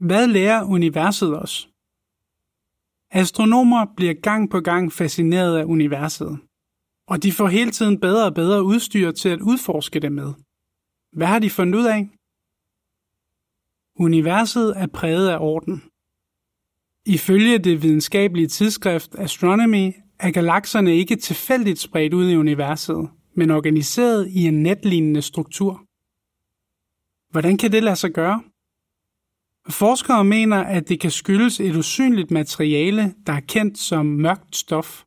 Hvad lærer universet os? Astronomer bliver gang på gang fascineret af universet, og de får hele tiden bedre og bedre udstyr til at udforske det med. Hvad har de fundet ud af? Universet er præget af orden. Ifølge det videnskabelige tidsskrift Astronomy er galakserne ikke tilfældigt spredt ud i universet, men organiseret i en netlignende struktur. Hvordan kan det lade sig gøre? Forskere mener, at det kan skyldes et usynligt materiale, der er kendt som mørkt stof.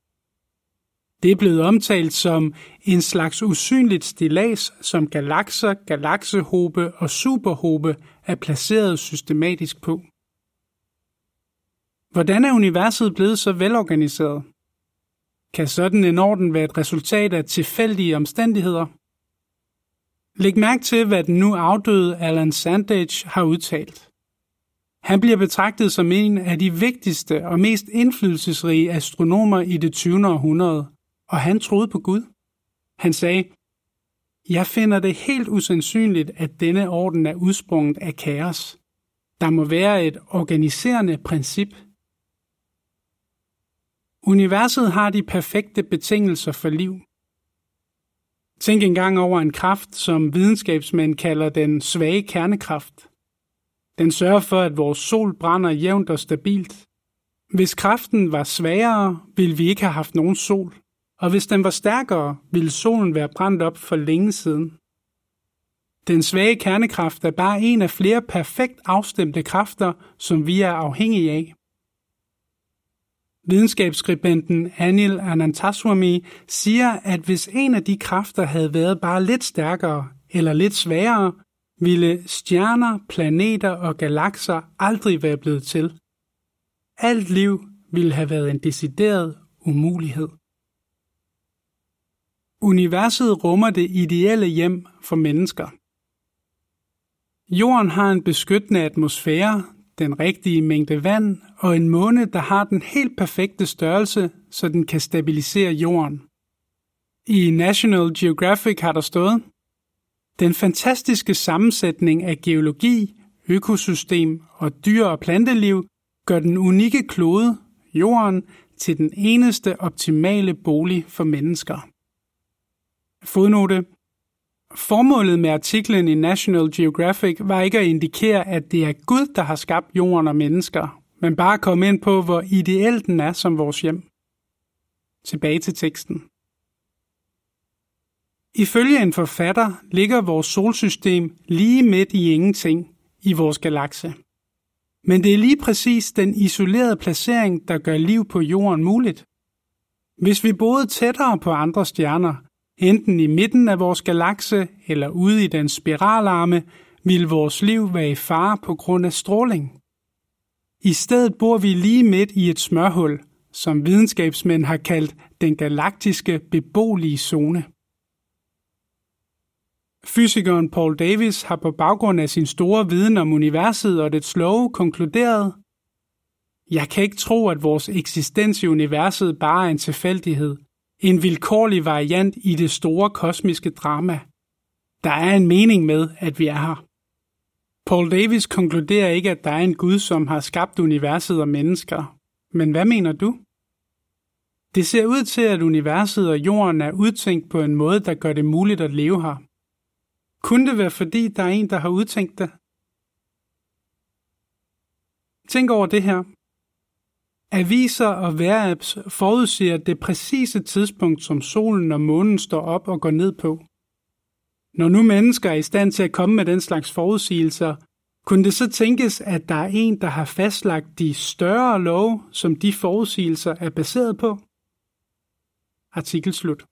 Det er blevet omtalt som en slags usynligt stilas, som galakser, galaksehobe og superhobe er placeret systematisk på. Hvordan er universet blevet så velorganiseret? Kan sådan en orden være et resultat af tilfældige omstændigheder? Læg mærke til, hvad den nu afdøde Alan Sandage har udtalt. Han bliver betragtet som en af de vigtigste og mest indflydelsesrige astronomer i det 20. århundrede, og han troede på Gud. Han sagde, Jeg finder det helt usandsynligt, at denne orden er udsprunget af kaos. Der må være et organiserende princip. Universet har de perfekte betingelser for liv. Tænk engang over en kraft, som videnskabsmænd kalder den svage kernekraft. Den sørger for, at vores sol brænder jævnt og stabilt. Hvis kraften var svagere, ville vi ikke have haft nogen sol, og hvis den var stærkere, ville solen være brændt op for længe siden. Den svage kernekraft er bare en af flere perfekt afstemte kræfter, som vi er afhængige af. Videnskabsskribenten Anil Anantaswamy siger, at hvis en af de kræfter havde været bare lidt stærkere eller lidt svagere, ville stjerner, planeter og galakser aldrig være blevet til. Alt liv ville have været en decideret umulighed. Universet rummer det ideelle hjem for mennesker. Jorden har en beskyttende atmosfære, den rigtige mængde vand og en måne, der har den helt perfekte størrelse, så den kan stabilisere jorden. I National Geographic har der stået, den fantastiske sammensætning af geologi, økosystem og dyr- og planteliv gør den unikke klode, jorden, til den eneste optimale bolig for mennesker. Fodnote Formålet med artiklen i National Geographic var ikke at indikere, at det er Gud, der har skabt jorden og mennesker, men bare at komme ind på, hvor ideel den er som vores hjem. Tilbage til teksten. Ifølge en forfatter ligger vores solsystem lige midt i ingenting i vores galakse. Men det er lige præcis den isolerede placering, der gør liv på jorden muligt. Hvis vi boede tættere på andre stjerner, enten i midten af vores galakse eller ude i den spiralarme, ville vores liv være i fare på grund af stråling. I stedet bor vi lige midt i et smørhul, som videnskabsmænd har kaldt den galaktiske beboelige zone. Fysikeren Paul Davis har på baggrund af sin store viden om universet og dets love konkluderet, Jeg kan ikke tro, at vores eksistens i universet bare er en tilfældighed, en vilkårlig variant i det store kosmiske drama. Der er en mening med, at vi er her. Paul Davis konkluderer ikke, at der er en Gud, som har skabt universet og mennesker. Men hvad mener du? Det ser ud til, at universet og jorden er udtænkt på en måde, der gør det muligt at leve her. Kunne det være fordi, der er en, der har udtænkt det? Tænk over det her. Aviser og vejrapps forudsiger det præcise tidspunkt, som solen og månen står op og går ned på. Når nu mennesker er i stand til at komme med den slags forudsigelser, kunne det så tænkes, at der er en, der har fastlagt de større love, som de forudsigelser er baseret på? Artikel slut.